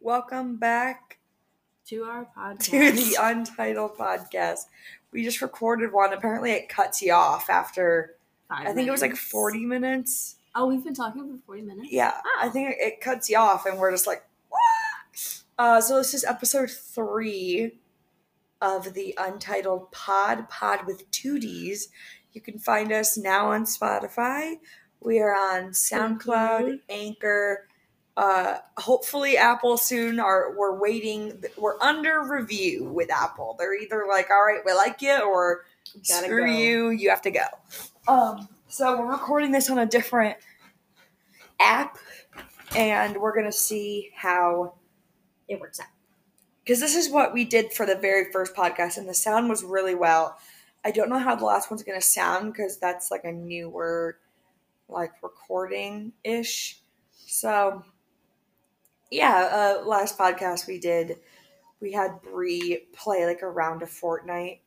Welcome back to our podcast. to the Untitled Podcast. We just recorded one. Apparently, it cuts you off after, Five I think it was like 40 minutes. Oh, we've been talking for 40 minutes? Yeah, I Oh. think it cuts you off, and we're just like, what? Uh, so, this is episode three of the Untitled Pod, Pod with two Ds. You can find us now on Spotify. We are on SoundCloud, Anchor, uh, hopefully Apple soon. Are we're waiting? We're under review with Apple. They're either like, "All right, we like you," or Gotta "Screw go. you, you have to go." Um, so we're recording this on a different app, and we're gonna see how It works out. because this is what we did for the very first podcast, and the sound was really well. I don't know how the last one's gonna sound because that's like a newer, like recording ish. So, yeah, uh, last podcast we did, we had Bree play like a round of Fortnite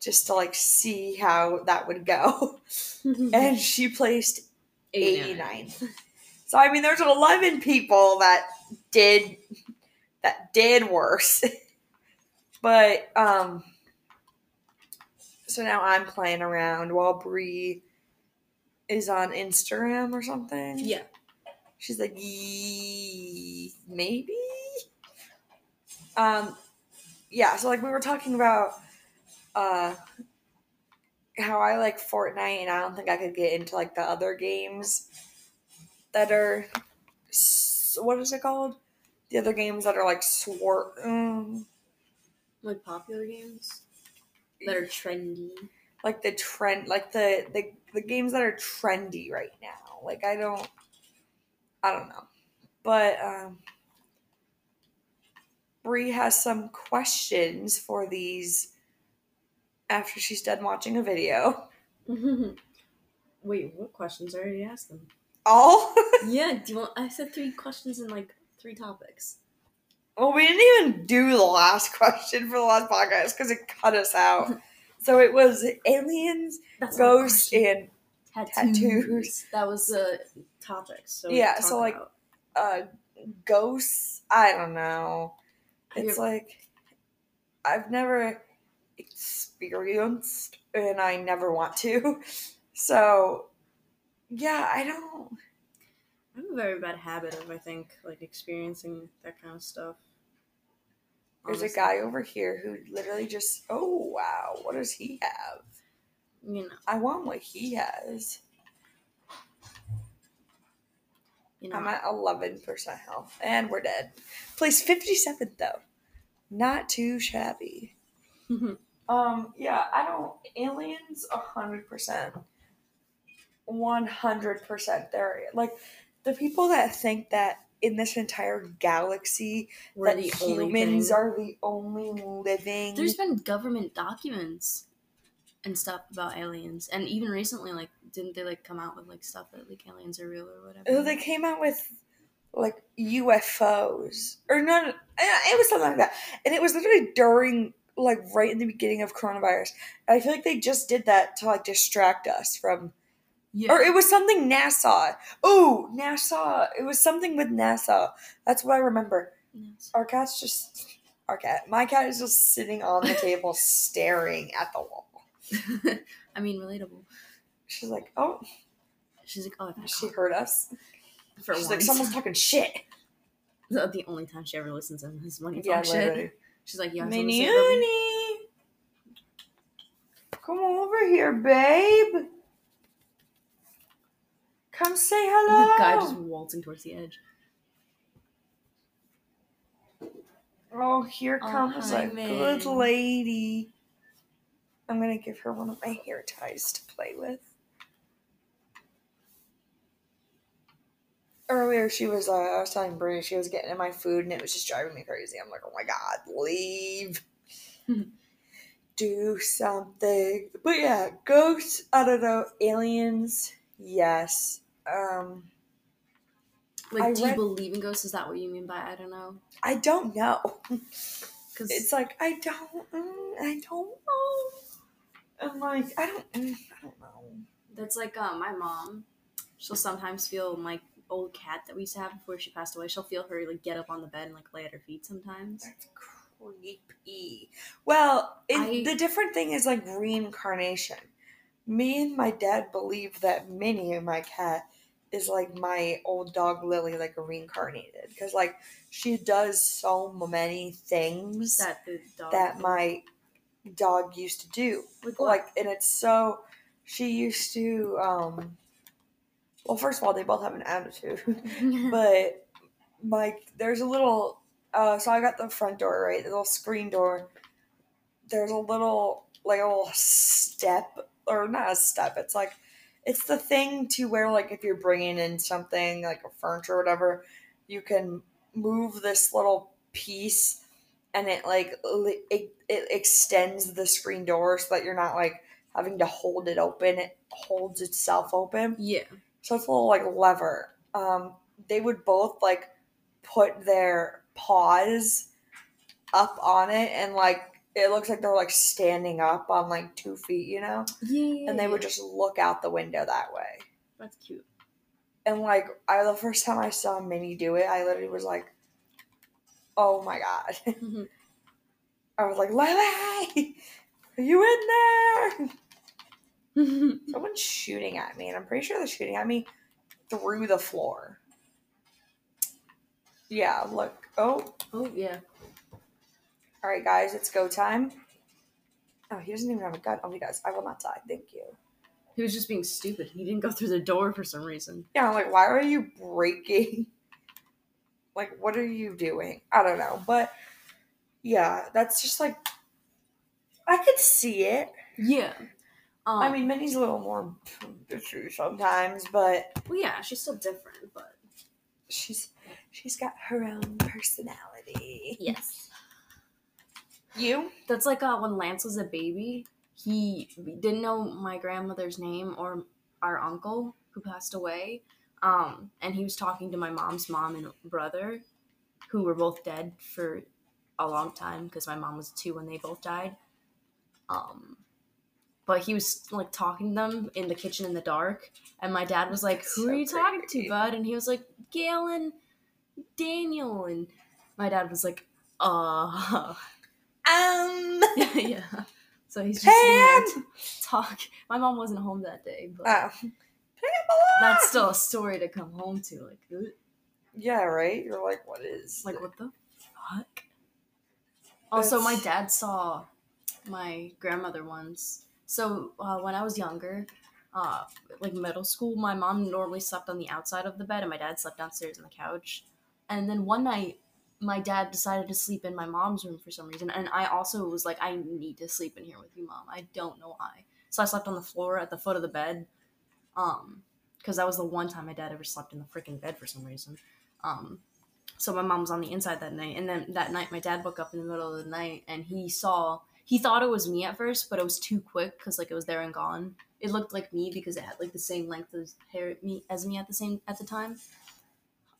just to like see how that would go, and she placed 89. So I mean, there's 11 people that did that did worse. but um so now I'm playing around while Bree is on Instagram or something. Yeah. She's like, "Yee, maybe. Um, yeah. So like we were talking about, uh, how I like Fortnite, and I don't think I could get into like the other games that are, what is it called? The other games that are like sword, um, Like popular games that are trendy. like the trend, like the the the games that are trendy right now. Like I don't, I don't know, but um, Bree has some questions for these after she's done watching a video. Wait, what questions? I already asked them. All yeah, do you want? I said three questions in like three topics. well, we didn't even do the last question for the last podcast because it cut us out. so it was aliens, That's ghosts, and tattoos. tattoos. That was the topic. So Yeah, so, like, about- uh ghosts i don't know Have it's ever- like i've never experienced and i never want to so yeah i don't I have a very bad habit of I think like experiencing that kind of stuff. there's a guy over here who literally just oh wow what does he have You know, i want what he has you know. i'm at 11% health and we're dead place 57th though not too shabby Um, yeah, I don't. Aliens, a hundred percent, one hundred percent. They're like the people that think that in this entire galaxy We're that humans are the only living. There's been government documents and stuff about aliens, and even recently, like, didn't they like come out with like stuff that like aliens are real or whatever? Oh, they came out with like UFOs or no, no, it was something like that, and it was literally during like right in the beginning of coronavirus. And I feel like they just did that to like distract us from yeah. Or it was something NASA. Oh, NASA. It was something with NASA. That's what I remember. Yes. Our cat's just our cat. My cat is just sitting on the table staring at the wall. I mean, relatable. She's like, oh, She's like, oh, she heard us. For She's like, someone's talking shit. the, the only time she ever listens to him is when he Yeah, talks shit. She's like, yeah, someone say Mini it about me. Uni. Come over here, babe. Come say hello. The guy just waltzing towards the edge. Oh, here Oh, comes hi, a good lady. I'm gonna give her one of my hair ties to play with. Earlier, she was, uh, I was telling Bree, she was getting in my food and it was just driving me crazy. I'm like, oh my god, leave. Do something. But yeah, ghosts, I don't know, aliens, yes. Um, Like, I do you believe in ghosts? Is that what you mean by I don't know? I don't know. Because It's like I don't, mm, I don't know. I'm like I don't, I don't know. that's like uh, my mom. She'll sometimes feel like old cat that we used to have before she passed away. She'll feel her like get up on the bed and like lay at her feet sometimes. That's creepy. Well, it, I- the different thing is like reincarnation. Me and my dad believe that Minnie, my cat, is like my old dog Lily, like reincarnated. Because like she does so many things that, That the dog. my dog used to do. like, what? Like, and it's so. She used to. um Well, first of all, they both have an attitude. but like there's a little uh so i got the front door right the little screen door there's a little like a little step or not a step it's like it's the thing to where like if you're bringing in something like a furniture or whatever you can move this little piece and it like it, it extends the screen door so that you're not like having to hold it open it holds itself open yeah. so it's a little like lever. Um, they would both like put their paws up on it and like it looks like they're like standing up on like two feet, you know? Yeah. And they would just look out the window that way. That's cute. And like I the first time I saw Minnie do it, I literally was like, Oh my god. Mm-hmm. I was like, Lily, are you in there? Mm-hmm. Someone's shooting at me, and I'm pretty sure they're shooting at me through the floor. Yeah, look. Oh, oh yeah. all right, guys, it's go time. Oh, he doesn't even have a gun. Oh, he does. I will not die. Thank you. He was just being stupid. He didn't go through the door for some reason. Yeah, I'm like, why are you breaking? Like, what are you doing? I don't know. But yeah, that's just like, I could see it. Yeah. Um, I mean, Minnie's a little more bitchy sometimes, but well, yeah, she's still different, but she's she's got her own personality. yes. You? That's like uh, when Lance was a baby. He didn't know my grandmother's name or our uncle who passed away. Um, and he was talking to my mom's mom and brother, who were both dead for a long time because my mom was two when they both died. Um, but he was like talking to them in the kitchen in the dark, and my dad was like, "Who So are you talking to, bud?" And he was like, "Gail and Daniel." And my dad was like, "Uh." Um. yeah. So he's just sitting there Pan! t- talk. My mom wasn't home that day, but Oh. That's still a story to come home to. Like, ugh. Yeah, right. You're like, what is? like what the fuck? Also, my dad saw my grandmother once. So uh, when I was younger, uh, like middle school, my mom normally slept on the outside of the bed, and my dad slept downstairs on the couch. And then one night, my dad decided to sleep in my mom's room for some reason, and I also was like, I need to sleep in here with you, mom. I don't know why. So I slept on the floor at the foot of the bed, um, because that was the one time my dad ever slept in the freaking bed for some reason. Um, so my mom was on the inside that night, and then that night my dad woke up in the middle of the night and he saw. He thought it was me at first, but it was too quick because like it was there and gone. It looked like me because it had like the same length as hair me as me at the same at the time.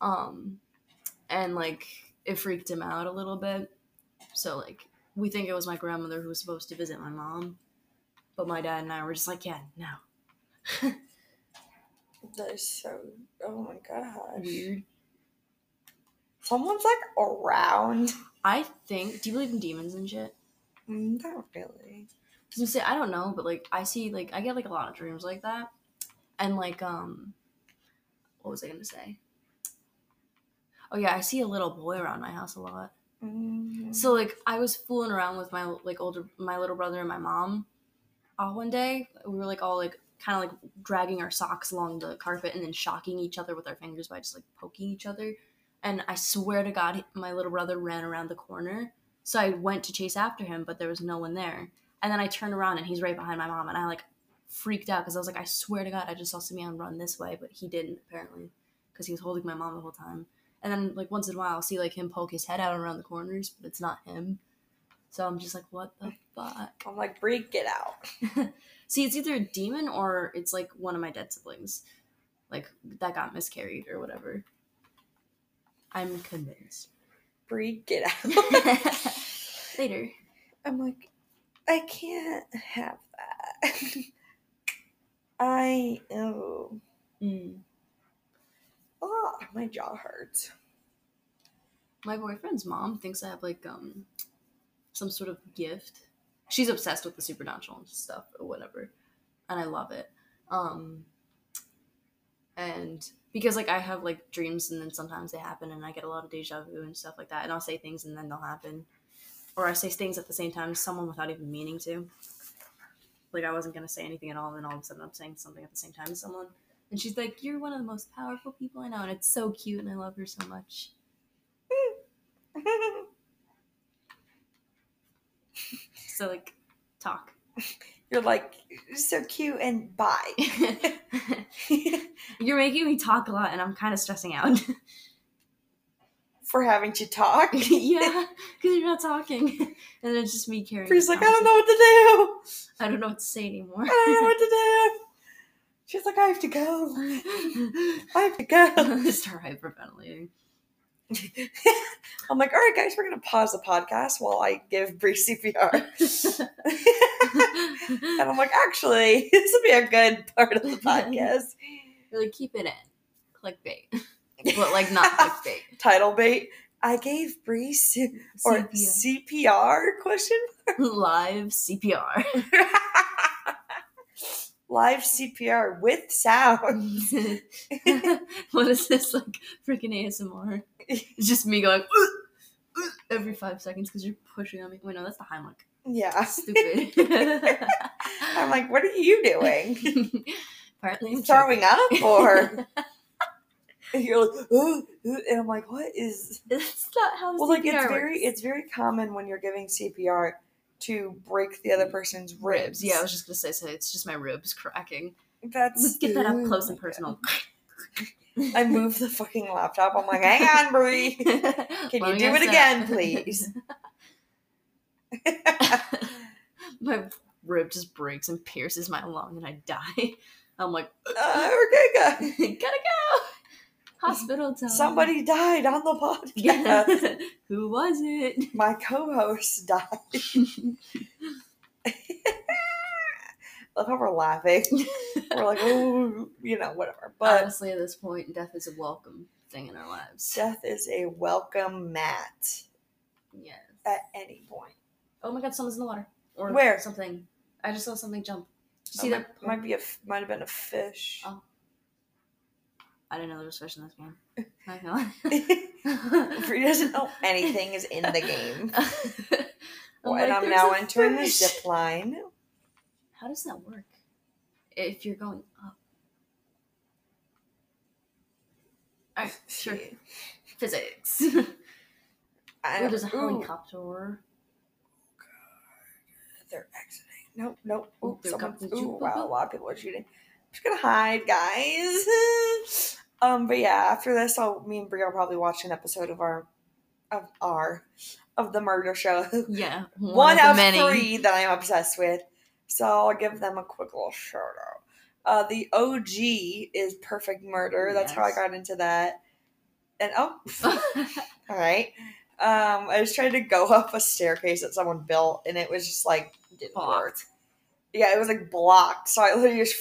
Um, and like it freaked him out a little bit. So like we think it was my grandmother who was supposed to visit my mom, but my dad and I were just like, yeah, no, That is so. Oh my gosh. weird. Someone's like around. I think. Do you believe in demons and shit? Mm, Not really. Cause you say I don't know, but like I see like I get like a lot of dreams like that, and like um, what was I gonna say? Oh yeah, I see a little boy around my house a lot. Mm. So like I was fooling around with my like older my little brother and my mom. Uh, one day we were like all like kind of like dragging our socks along the carpet and then shocking each other with our fingers by just like poking each other. And I swear to God, my little brother ran around the corner. So I went to chase after him, but there was no one there. And then I turned around and he's right behind my mom, and I like freaked out because I was like, I swear to God, I just saw Simeon run this way, but he didn't apparently because he was holding my mom the whole time. And then like once in a while, I'll see like him poke his head out around the corners, but it's not him. So I'm just like, what the fuck? I'm like, Brie, get out. See, it's either a demon or it's like one of my dead siblings, like that got miscarried or whatever. I'm convinced. Brie, get out. Later. I'm like, I can't have that. I oh Mm. Oh, my jaw hurts. My boyfriend's mom thinks I have like um some sort of gift. She's obsessed with the supernatural and stuff or whatever, and I love it. Um, and because like I have like dreams and then sometimes they happen and I get a lot of deja vu and stuff like that, and I'll say things and then they'll happen, or I say things at the same time someone without even meaning to. Like I wasn't gonna say anything at all, and then all of a sudden I'm saying something at the same time as someone, and she's like, "You're one of the most powerful people I know," and it's so cute, and I love her so much. So like, talk. You're like so cute and bye. You're making me talk a lot, and I'm kind of stressing out. For having to talk. yeah, because you're not talking, and it's just me carrying. The like, I don't know what to do. I don't know what to say anymore. I don't know what to do. She's like, I have to go. I have to go. Start hyperventilating. I'm like, all right, guys, we're gonna pause the podcast while I give Bree CPR. and I'm like, actually, this will be a good part of the podcast. really keep it in. Clickbait. But like not clickbait. Title bait. I gave Bree C- or CPR. CPR question Live CPR. Live CPR with sound. what is this like freaking ASMR? It's just me going every five seconds because you're pushing on me. Wait, no, that's the Heimlich. Yeah. Stupid. I'm like, what are you doing? Apparently, I'm Throwing choking. up or you're like, "Ooh, ooh," and I'm like, what is That's not how well like it's CPR very it's very common when you're giving CPR to break the other person's ribs. Yeah, I was just gonna say so. It's just my ribs cracking. That's Let's get that up close and personal. I moved the fucking laptop. I'm like, hang on, Brie. Can you do it again, please? my rib just breaks and pierces my lung, and I die. I'm like, uh, we're guys. gotta go. Hospital time. Somebody died on the podcast. Yeah. Who was it? My co-host died. Love how we're laughing. We're like, oh, you know, whatever. But Honestly, at this point, death is a welcome thing in our lives. death is a welcome mat Yes. at any point. Oh my god, someone's in the water. Or Where? Something. I just saw something jump. Oh, see might, that? might be a. might have been a fish. Oh. I didn't know there was fish in this game. Not gonna doesn't know anything is in the game. I'm and like, I'm now entering the fish." zip line. How does that work? If you're going up. Alright, sure. Physics. I don't- there's a helicopter. they're exiting. Nope, nope. Ooh, Ooh, someone, ooh, wow, a lot of people are shooting. I'm just gonna hide, guys. Um, but yeah, after this, I'll me and Brie will probably watch an episode of our, of our, of the murder show. Yeah. One, the of many. three that I'm obsessed with. So I'll give them a quick little shout out. Uh, the OG is Perfect Murder. That's how I got into that. And oh, all right. Um, I just tried to go up a staircase that someone built, and it was just like didn't work. Blocked. Yeah, it was like blocked. So I literally just,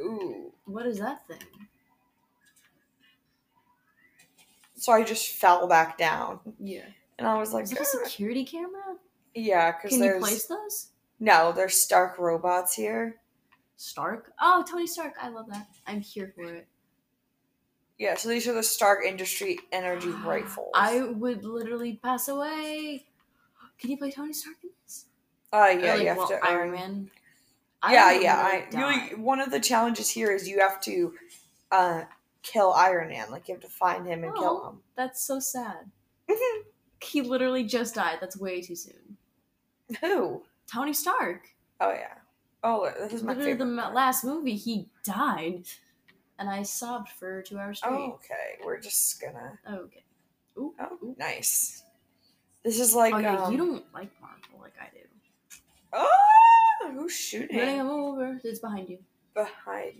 ooh. What is that thing? So I just fell back down, Yeah. and I was like, Is that a "Ah." security camera? yeah, because Can you there's place those? no, there's Stark robots here. Stark? Oh, Tony Stark. I love that. I'm here for it. Yeah, so these are the Stark Industry Energy rifles. I would literally pass away. Can you play Tony Stark in this? uh, Or, yeah, like, you have well, to Iron earn- Man. yeah, yeah. I, you, one of the challenges here is you have to uh, kill Iron Man. Like you have to find him and kill Oh. him. That's so sad. he literally just died. That's way too soon. Who? Tony Stark. Oh yeah. Oh, this is my Literally, favorite. the last movie, he died, and I sobbed for two hours straight. Oh, okay. We're just gonna. okay. Ooh. Oh, Ooh. nice. This is like. oh yeah, um, you don't like Marvel like I do. Oh, who's shooting Running him over. It's behind you. behind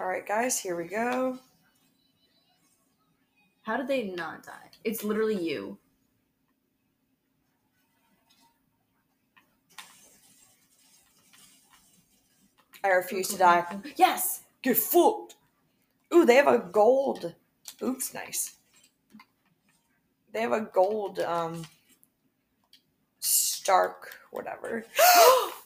All right, guys. Here we go. How did they not die? It's literally you. I refuse to die. Yes. Get fucked. Ooh, they have a gold. Oops, nice. They have a gold um Stark whatever.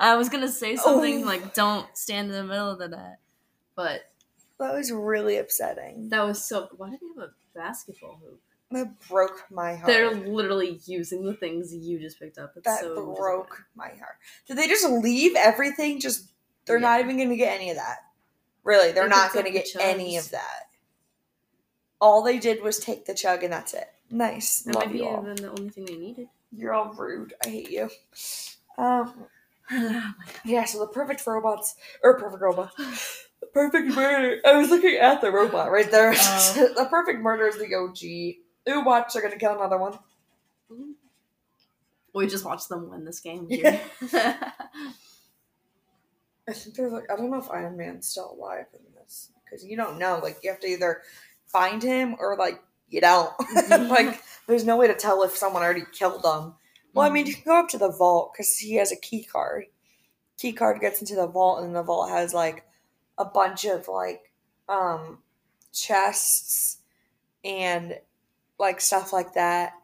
I was gonna say something Oh. like "Don't stand in the middle of the net," but That was really upsetting. that was so. Why do they have a basketball hoop? That broke my heart. They're literally using the things you just picked up. It's that so broke my heart. Did they just leave everything? Just they're not even going to get any of that. Really, they're They not going to get any of that. All they did was take the chug, and that's it. Nice, That love might be you all. even the only thing they needed. You're all rude. I hate you. Um, yeah. So the perfect robots or perfect robot, the perfect murder. I was looking at the robot right there. Oh. the perfect murder is the OG. Ooh, watch! They're gonna kill another one. we just watched them win this game. Yeah. I think they're like I don't know if Iron Man's still alive in this because you don't know. Like you have to either find him or like you don't. Mm-hmm. like there's no way to tell if someone already killed him. Well, I mean, you can go up to the vault because he has a key card. Key card gets into the vault, and the vault has like a bunch of like um chests and like stuff like that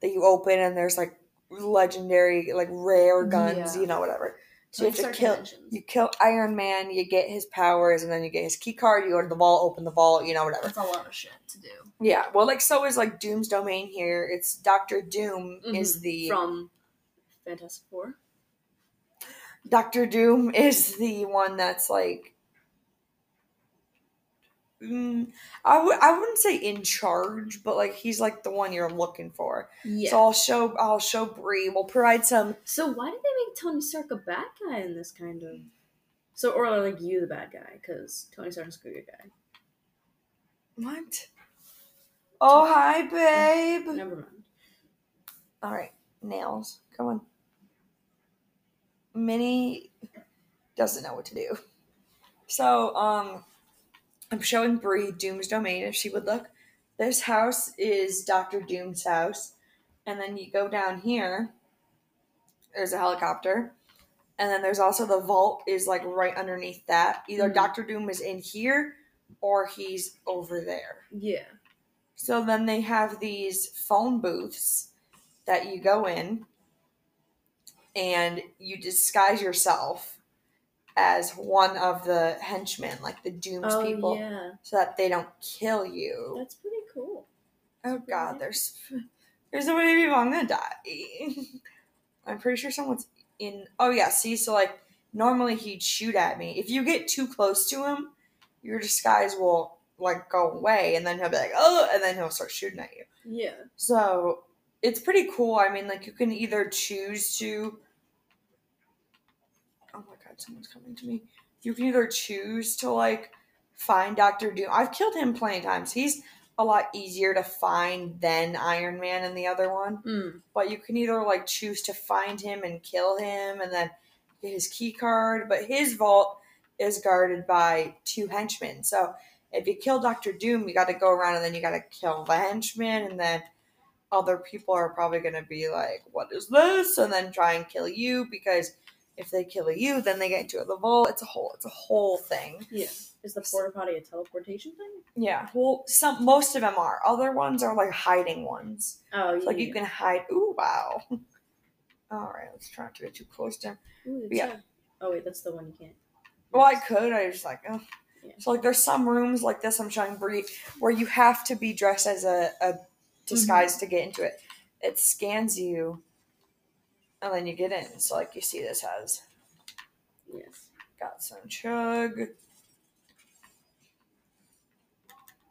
that you open, and there's like legendary, like rare guns, Yeah. you know, whatever. So you have to kill. Dimensions. You kill Iron Man, you get his powers, and then you get his key card. You go to the vault, open the vault, you know, whatever. That's a lot of shit to do. Yeah, well, like so is like Doom's domain here. It's Doctor Doom is Mhm. the from Fantastic Four. Doctor Doom is the one that's like. Mm, I would I wouldn't say in charge, but like he's like the one you're looking for. Yeah. So I'll show I'll show Bree. We'll provide some. So why did they make Tony Stark a bad guy in this kind of? So or like you the bad guy because Tony Stark's a good guy. What? Oh hi, babe. Never mind. All right, nails. Come on. Minnie doesn't know what to do. So, um, I'm showing Bree Doom's domain if she would look. This house is Doctor Doom's house, and then you go down here. There's a helicopter, and then there's also the vault is like right underneath that. Either Mhm. Doctor Doom is in here, or he's over there. Yeah. So then they have these phone booths that you go in and you disguise yourself as one of the henchmen, like the Dooms Oh people, yeah. so that they don't kill you. That's pretty cool. Oh pretty god, neat. there's there's so many people I'm gonna die. I'm pretty sure someone's in oh yeah, see, so like normally he'd shoot at me. If you get too close to him, your disguise will like go away and then he'll be like, oh and then he'll start shooting at you. Yeah. So it's pretty cool. I mean, like you can either choose to. Oh my god, someone's coming to me. You can either choose to like find Doctor Doom. I've killed him plenty of times. He's a lot easier to find than Iron Man and the other one. Mm. But you can either like choose to find him and kill him and then get his key card. But his vault is guarded by two henchmen. So if you kill Doctor Doom, you got to go around and then you got to kill the henchman, and then other people are probably going to be like, "What is this?" and then try and kill you because if they kill you, then they get into the vault. It's a whole, it's a whole thing. Yeah. Is the porta potty a teleportation thing? Yeah. Well, some most of them are. Other ones are like hiding ones. Oh yeah. Like you can hide. Ooh, wow. All right, let's try not to get too close to him. Ooh, yeah. a- Oh wait, that's the one you can't. Well, I could. I was just like, oh. Yeah. So like, there's some rooms like this I'm showing Brie where you have to be dressed as a, a disguise to get into it. It scans you, and then you get in. So like, you see this has Yes. got some chug.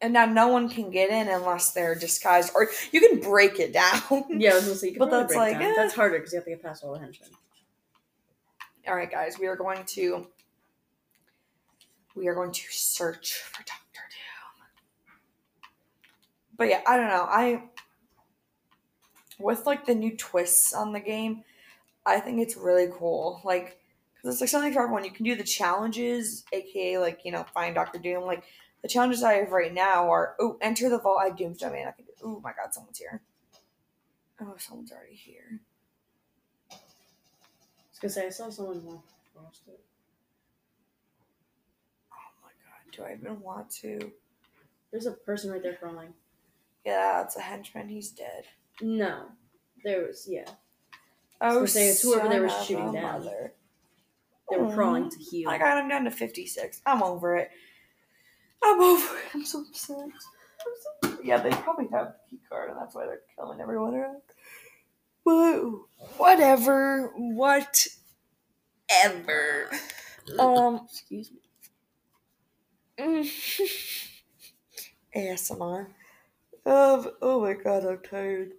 And now no one can get in unless they're disguised, or you can break it down. Yeah, I was gonna say. But that's break like, down. eh. that's harder because you have to get past all the henchmen. All right, guys, we are going to we are going to search for Doctor Doom. But yeah, I don't know. I with like the new twists on the game, I think it's really cool. Like, because it's like something for everyone. You can do the challenges, aka like you know find Doctor Doom. Like the challenges I have right now are oh enter the vault. I have Doom's domain. I can do. Oh my god, someone's here. Oh, someone's already here. I was gonna say I saw someone walk across it. Oh my god, do I even want to? There's a person right there crawling. Yeah, it's a henchman. He's dead. No, there was yeah. Oh, say it's whoever they were shooting a down. mother. They were crawling to heal. I got him down to 56. I'm over it. I'm over it. I'm so upset. I'm so- Yeah, they probably have the key card, and that's why they're killing everyone around. But whatever. Whatever. Um. Excuse me. ASMR. Um. Oh my god, I'm tired.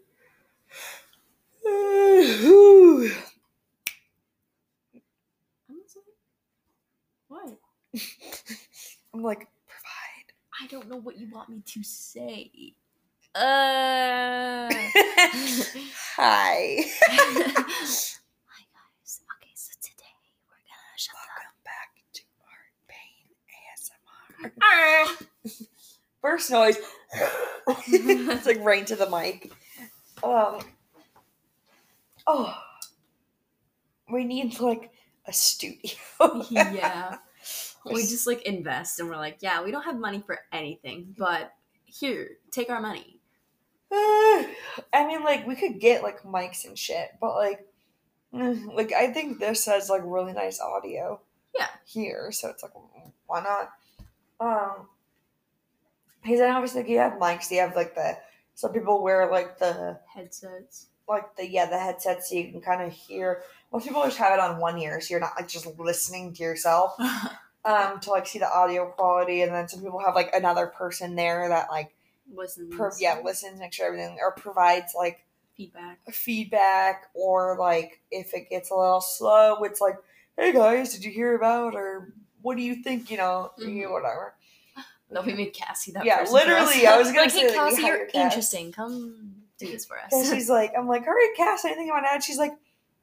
I'm. What? I'm like provide. I don't know what you want me to say. Uh. Hi. Hi guys. Okay, so today we're gonna shut Welcome back to our pain ASMR. up. First noise. it's like right to the mic. Um. Oh. We need like a studio. yeah. We just like invest and we're like, yeah, we don't have money for anything, but here, take our money. I mean, like we could get like mics and shit, but like, like I think this has like really nice audio. Yeah. Here, so it's like, why not? Um, because then obviously like, you have mics, you have like the some people wear like the Headsets. like the yeah the headsets so you can kind of hear. Most people just have it on one ear, so you're not like just listening to yourself. Um, to like see the audio quality, and then some people have like another person there that like Listen. pro- yeah listens, make sure everything or provides like Feedback. feedback or like if it gets a little slow, it's like, hey guys, did you hear about or what do you think? You know, you know, Mhm. whatever. No, we made Cassie that Yeah, person for us. literally, I was gonna like, say hey, that we Cassie, you're Cass. interesting. Come do this for And us. she's like, I'm like, all right, Cass, anything you want to add? She's like,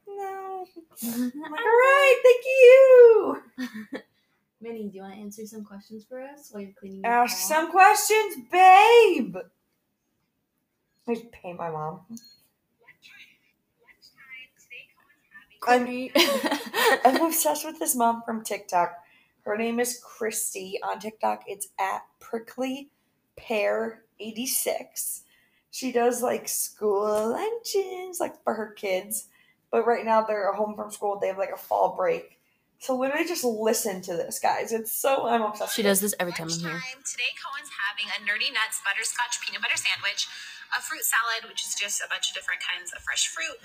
no. I'm like, all right, thank you. Minnie, do you want to answer some questions for us while you're cleaning your Ask car? some questions, babe. I just pay my mom. Courtney. I'm obsessed with this mom from TikTok. Her name is Christy. On TikTok, it's at prickly pear 86. She does like school lunches, like for her kids. But right now they're home from school. They have like a fall break. So literally just listen to this, guys. It's so I'm obsessed. she does this every time I'm here. Today, Cohen's having a Nerdy Nuts butterscotch peanut butter sandwich, a fruit salad, which is just a bunch of different kinds of fresh fruit,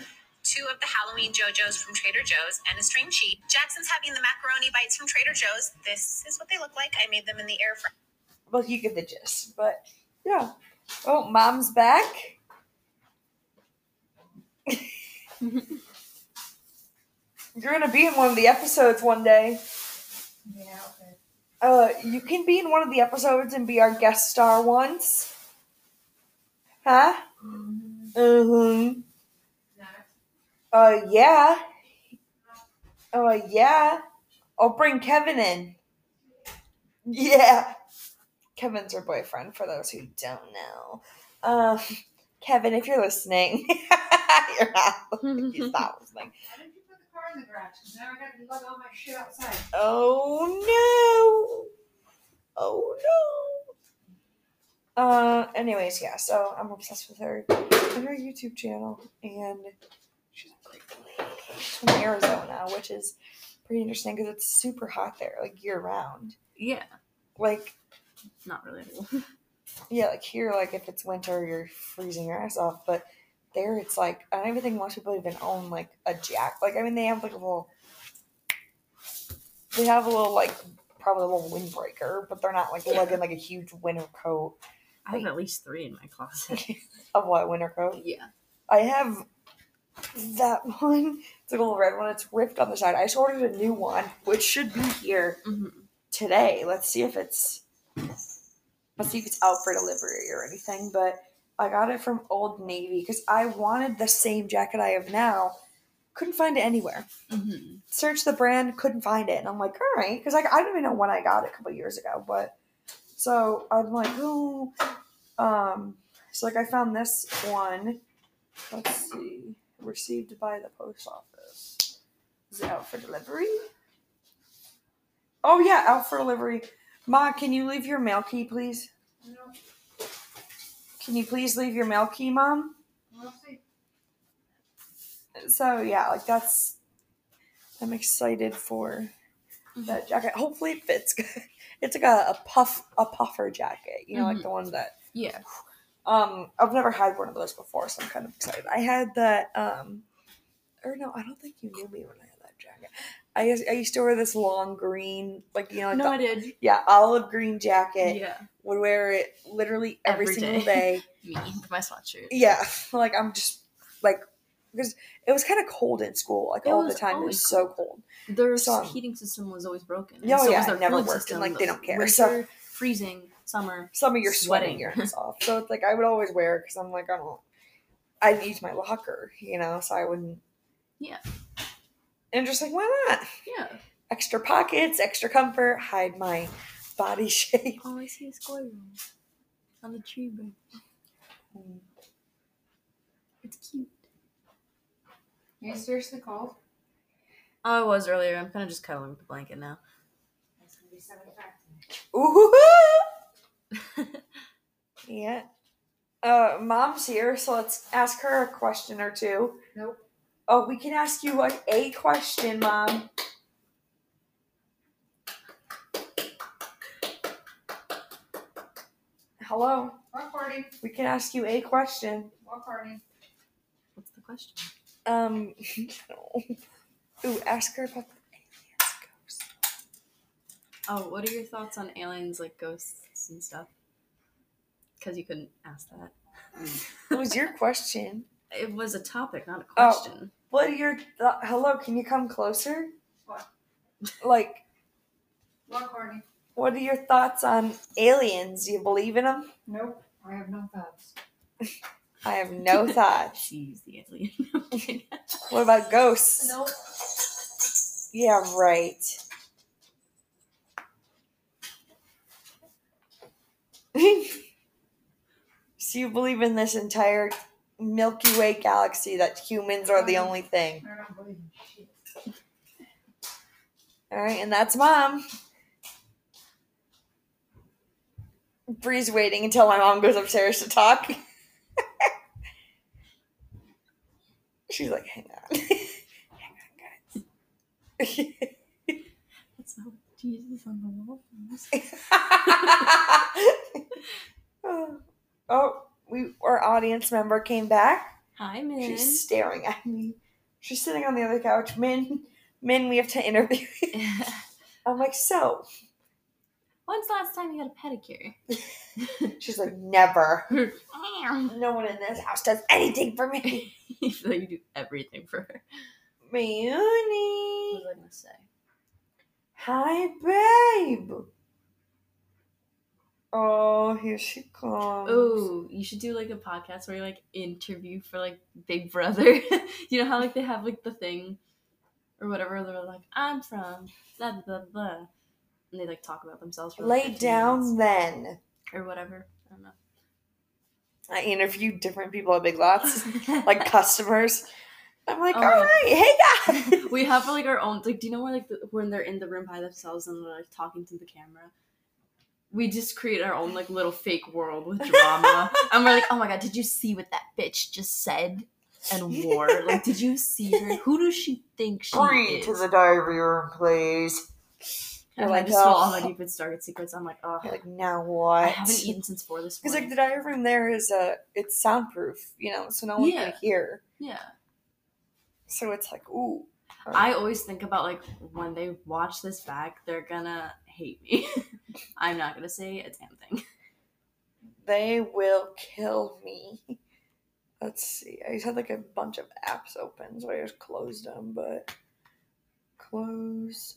two of the Halloween Joe-Joe's from Trader Joe's, and a string cheese. Jackson's having the macaroni bites from Trader Joe's. This is what they look like. I made them in the air fryer. Well, you get the gist. But yeah. Oh, mom's back. You're gonna be in one of the episodes one day. Yeah, okay. Uh, you can be in one of the episodes and be our guest star once. Huh? Mm-hmm. Uh, yeah. Uh, yeah. I'll bring Kevin in. Yeah. Kevin's her boyfriend, for those who don't know. Um, Kevin, if you're listening, you're not. He's not listening. Why didn't you put the car in the garage? Because now I got to lug all my shit outside. Oh no. Oh no. Uh anyways, yeah, so I'm obsessed with her and her YouTube channel and she's a great lady. She's from Arizona, which is pretty interesting because it's super hot there, like year round. Yeah, Like not really. yeah, like here, like if it's winter, you're freezing your ass off. But there, it's like I don't even think most people even own like a jack. Like I mean, they have like a little, they have a little like probably a little windbreaker, but they're not like Yeah. lugging like a huge winter coat. I have at least three in my closet. Of what winter coat? yeah. I have that one. It's a little red one. It's ripped on the side. I just ordered a new one, which should be here hmm today. Let's see if it's let's see if it's out for delivery or anything. But I got it from Old Navy because I wanted the same jacket I have now. Couldn't find it anywhere. hmm Searched the brand, couldn't find it, and I'm like, all right, because like I don't even know when I got it a couple years ago, but so I'm like, oh, um, so like I found this one. Let's see, received by the post office. Is it out for delivery? Oh yeah, out for delivery. Ma, can you leave your mail key, please? No, Can you please leave your mail key, Mom? we'll see. So yeah, like that's. I'm excited for Mm-hmm. that jacket. Hopefully it fits good. It's like a, a puff, a puffer jacket. You know, like Mhm. the ones that. Yeah. Um, I've never had one of those before, so I'm kind of excited. I had that. Um, or no, I don't think you knew me when I had that jacket. I used, I used to wear this long green, like you know, like No, the- I did. yeah, olive green jacket. Yeah. Would wear it literally every, Every single day. day. Me with my sweatshirt. Yeah, like I'm just like because it was kind of cold in school, like It all the time. It was so cold. Their So, um, heating system was always broken. Yeah, so yeah, was their it never worked, and, system. like, they don't care, Winter, so- freezing, summer. Summer, you're sweating Sweating. your hands off, so it's like I would always wear because I'm like I don't. I'd use my locker, you know, so I wouldn't. Yeah. And just like why not? Yeah. Extra pockets, extra comfort, hide my body shape. Oh, I see a squirrel on the tree branch. Mm. It's cute. Are you seriously cold? Oh, I was earlier. I'm kind of just cuddling with the blanket now. It's gonna be 75. Ooh. Yeah. Uh, mom's here, so let's ask her a question or two. Nope. Oh, we can ask you like a question, mom. Hello. What party? We can ask you a question. What party? What's the question? Um. Ooh, ask her about the aliens ghosts. Oh, what are your thoughts on aliens, like ghosts and stuff? Because you couldn't ask that. What was your question? It was a topic, not a Oh. question. What are your th- hello? Can you come closer? What? Like, What party? what are your thoughts on aliens? Do you believe in them? Nope. I have no thoughts. I have no thoughts. She's the alien. What about ghosts? Nope. Yeah, right. So you believe in this entire Milky Way galaxy that humans are the only thing. I don't believe in shit. All right, and that's mom. Bree's waiting until my mom goes upstairs to talk. She's like, hang on. hang on, guys. That's not Jesus on the wall was. oh, we our audience member came back. Hi, Min. She's staring at me. She's sitting on the other couch. Min, Min, we have to interview. you." I'm like, so. When's the last time you got a pedicure? She's like, never. No one in this house does anything for me. feel like you do everything for her. What Mayuni. was I gonna say? Hi, babe. Oh, here she comes. Oh, you should do like a podcast where you like interview for like Big Brother. you know how like they have like the thing or whatever. They're like, I'm from blah blah blah, and they like talk about themselves. For, like, Lay down minutes then. or whatever. I don't know. I interviewed different people at Big Lots, like customers. I'm like, Oh. all right, hey guys. we have like our own like do you know where like the, when they're in the room by themselves and they're like talking to the camera we just create our own like little fake world with drama and we're like oh my god did you see what that bitch just said and wore like did you see her who does she think she Bring is to the diary room, please. and You're I like, just saw all "Oh." my deepest darkest secrets i'm like oh You're like, now what? i haven't eaten since four this week. Because like the diary room there is uh it's soundproof, you know, so no one Yeah. can hear. yeah So it's like, ooh. i always think about like when they watch this back they're gonna hate me i'm not gonna say a damn thing They will kill me. Let's see. I just had like a bunch of apps open, so I just closed them, but close.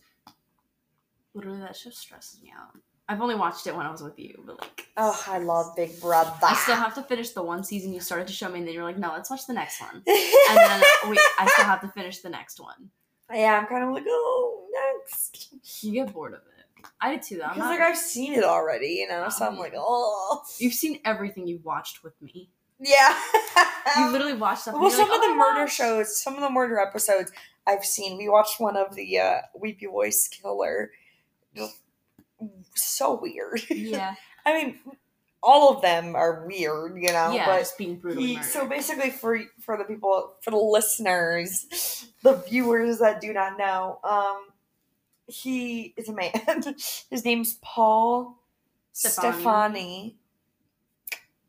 Literally, that show stresses me out. I've only watched it when I was with you, but like, Oh, I love Big Brother. I still have to finish the one season you started to show me, and then you're like, no, let's watch the next one. And then uh, wait, I still have to finish the next one. yeah, I'm kind of like, oh, next. You get bored of it. I did too. Though. I'm Because like I've seen it already, you know, so I'm Oh, like, oh. You've seen everything you've watched with me. Yeah. You literally watched well, some like, of the "Oh my murder gosh." shows, some of the murder episodes I've seen. We watched one of the uh, Weepy Voice Killer. Just so weird. Yeah, I mean, all of them are weird, you know. yeah, but just being brutally he, so basically, for for the people, for the listeners, the viewers that do not know, um, he is a man. His name's Paul Stephani. Stephani.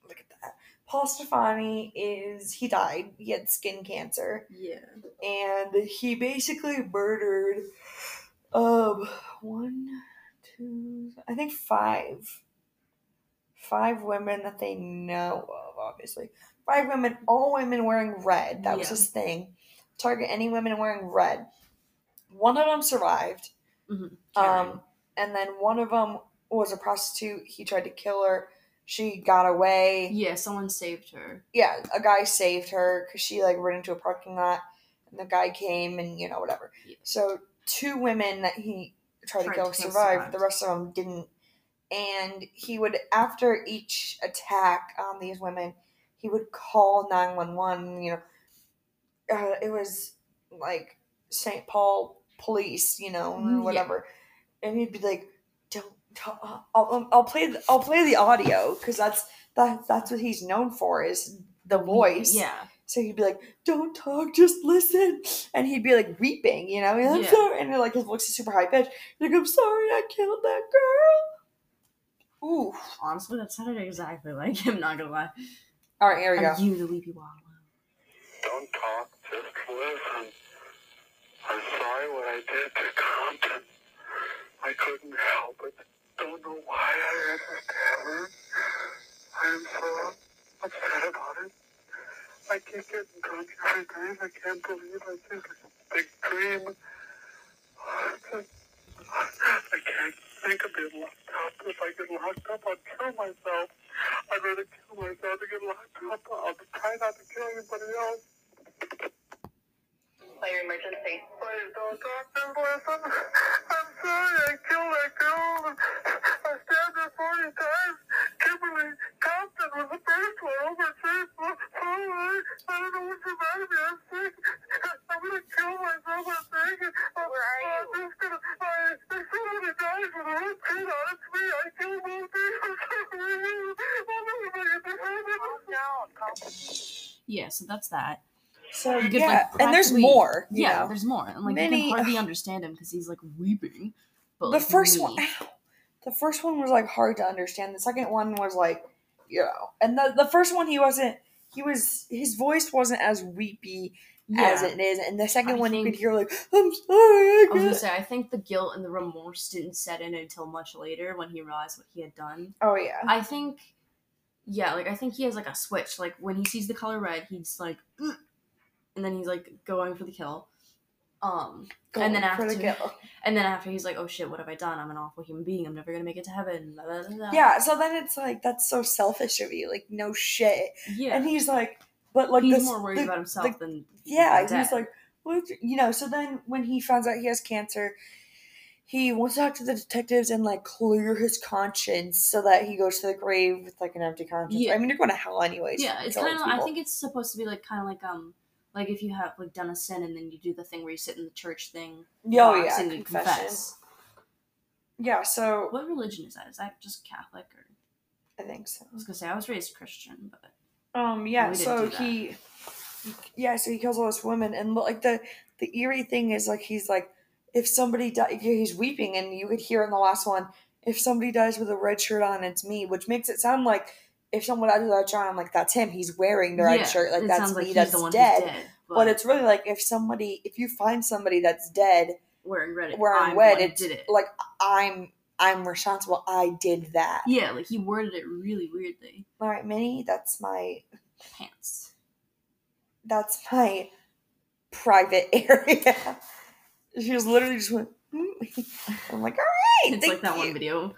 Look at that. Paul Stephani is he died. He had skin cancer, yeah, and he basically murdered um one, two, I think five, five women that they know of. Obviously, five women, all women wearing red. That was his thing. Target any women wearing red. One of them survived. Mhm. Um, and then one of them was a prostitute. He tried to kill her. She got away. yeah, someone saved her. Yeah, a guy saved her because she like ran into a parking lot, and the guy came and you know whatever. Yeah. So two women that he tried, to kill to kill survived. survived. The rest of them didn't. And he would after each attack on these women, he would call nine one one. You know, uh, it was like St. Paul police, you know, Mm, or yeah. whatever. And he'd be like, "Don't, talk. I'll, I'll, I'll play, the, I'll play the audio because that's that, that's what he's known for is the voice." Yeah, So he'd be like, "Don't talk, just listen," and he'd be like weeping, you know. I'm Yeah. sorry, and like his voice is super high pitched. Like, "I'm sorry, I killed that girl." Ooh. honestly, that sounded exactly like him. Not gonna lie. All right, here we go. You the weepy wallow? Don't talk, just listen. I'm sorry what I did to Compton. I couldn't help it. Don't know why I stab her. I am so upset about it. I keep getting drunk every day. I can't believe I did a big dream. I can't think of being locked up. If I get locked up, I'll kill myself. I'd rather kill myself than get locked up. I'll try not to kill anybody else. Fire emergency. Please don't talk to listen. I'm sorry I killed that girl. I stabbed her 40 times. Kimberly Compton was the first one oh overseas. Sorry. Oh I don't know what's the matter with me. I'm sick. I'm going to kill myself. I'm. Where are you? I'm just going to... There's somebody dies with a red kid on it. It's me. I killed both of. I'm sorry. I'll never forget this. Calm down. Calm Yeah, so that's that. So You could, yeah, like, and there's more. Yeah, know. there's more, and like Many- you can hardly understand him because he's like weeping. But the like, first me- one ow. the first one was like hard to understand the second one was like you know and the, the first one he wasn't he was his voice wasn't as weepy as it is and the second I one you could hear like i'm sorry i I was gonna say, I think the guilt and the remorse didn't set in until much later when he realized what he had done. oh yeah I think, yeah, like I think he has like a switch. Like when he sees the color red, he's like, "Ugh," and then he's like going for the kill. Um, and then the after- kill. and then after he's like, oh shit, what have I done? I'm an awful human being. I'm never gonna make it to heaven. blah, blah, blah, blah. yeah so then it's like that's so selfish of you like no shit yeah. and he's like but like he's this, more worried the- about himself the- than yeah he's dead. like what you know so then when he finds out he has cancer he wants to talk to the detectives and like clear his conscience so that he goes to the grave with like an empty conscience Yeah. i mean you're going to hell anyways yeah, it's kind of. I think it's supposed to be like kind of like um like if you have like done a sin and then you do the thing where you sit in the church thing. oh yeah and you confession. confess. yeah so What religion is that? Is that just Catholic or? i think so I was gonna say I was raised Christian, but um yeah so he yeah so he kills all this women and like the the eerie thing is like he's like if somebody dies he's weeping and you could hear in the last one if somebody dies with a red shirt on it's me which makes it sound like if someone dies with a shirt on like that's him he's wearing the red Yeah, shirt like that's me he's that's dead. dead. but, it's really like if somebody if you find somebody that's dead wearing red. wearing I'm red it's did it. like i'm i'm responsible i did that yeah, like he worded it really weirdly. all right minnie that's my Pants. that's my private area. she was literally just went. "Mm." I'm like, right, It's thank like that you." one video.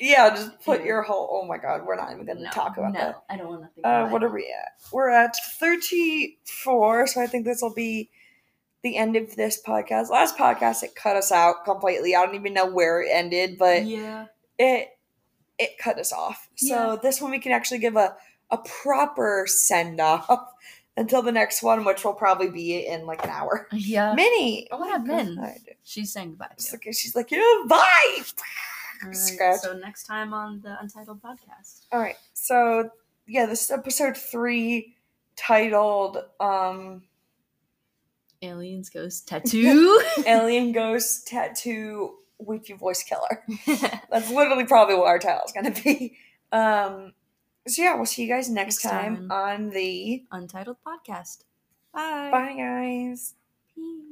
Yeah, just put Yeah. your whole. Oh my god, we're not even gonna No, talk about no, that. I don't want to think. Uh, what it. are we at? We're at 34, so I think this will be the end of this podcast. Last podcast, it cut us out completely. I don't even know where it ended, but yeah, it it cut us off. So Yeah. this one we can actually give a, a proper send off until the next one, which will probably be in like an hour. Yeah. Minnie, Oh, what up, Min? She's saying goodbye. She's like, she's like, yeah, bye. Alright, so next time on the Untitled podcast. All right, so yeah, this is episode three, titled um, Aliens, ghost, tattoo. "Alien Ghost Tattoo Weepy Voice Killer." That's literally probably what our title is going to be. Um, so yeah, we'll see you guys next, Next time, time. on the Untitled podcast. Bye. Bye, guys. Peace.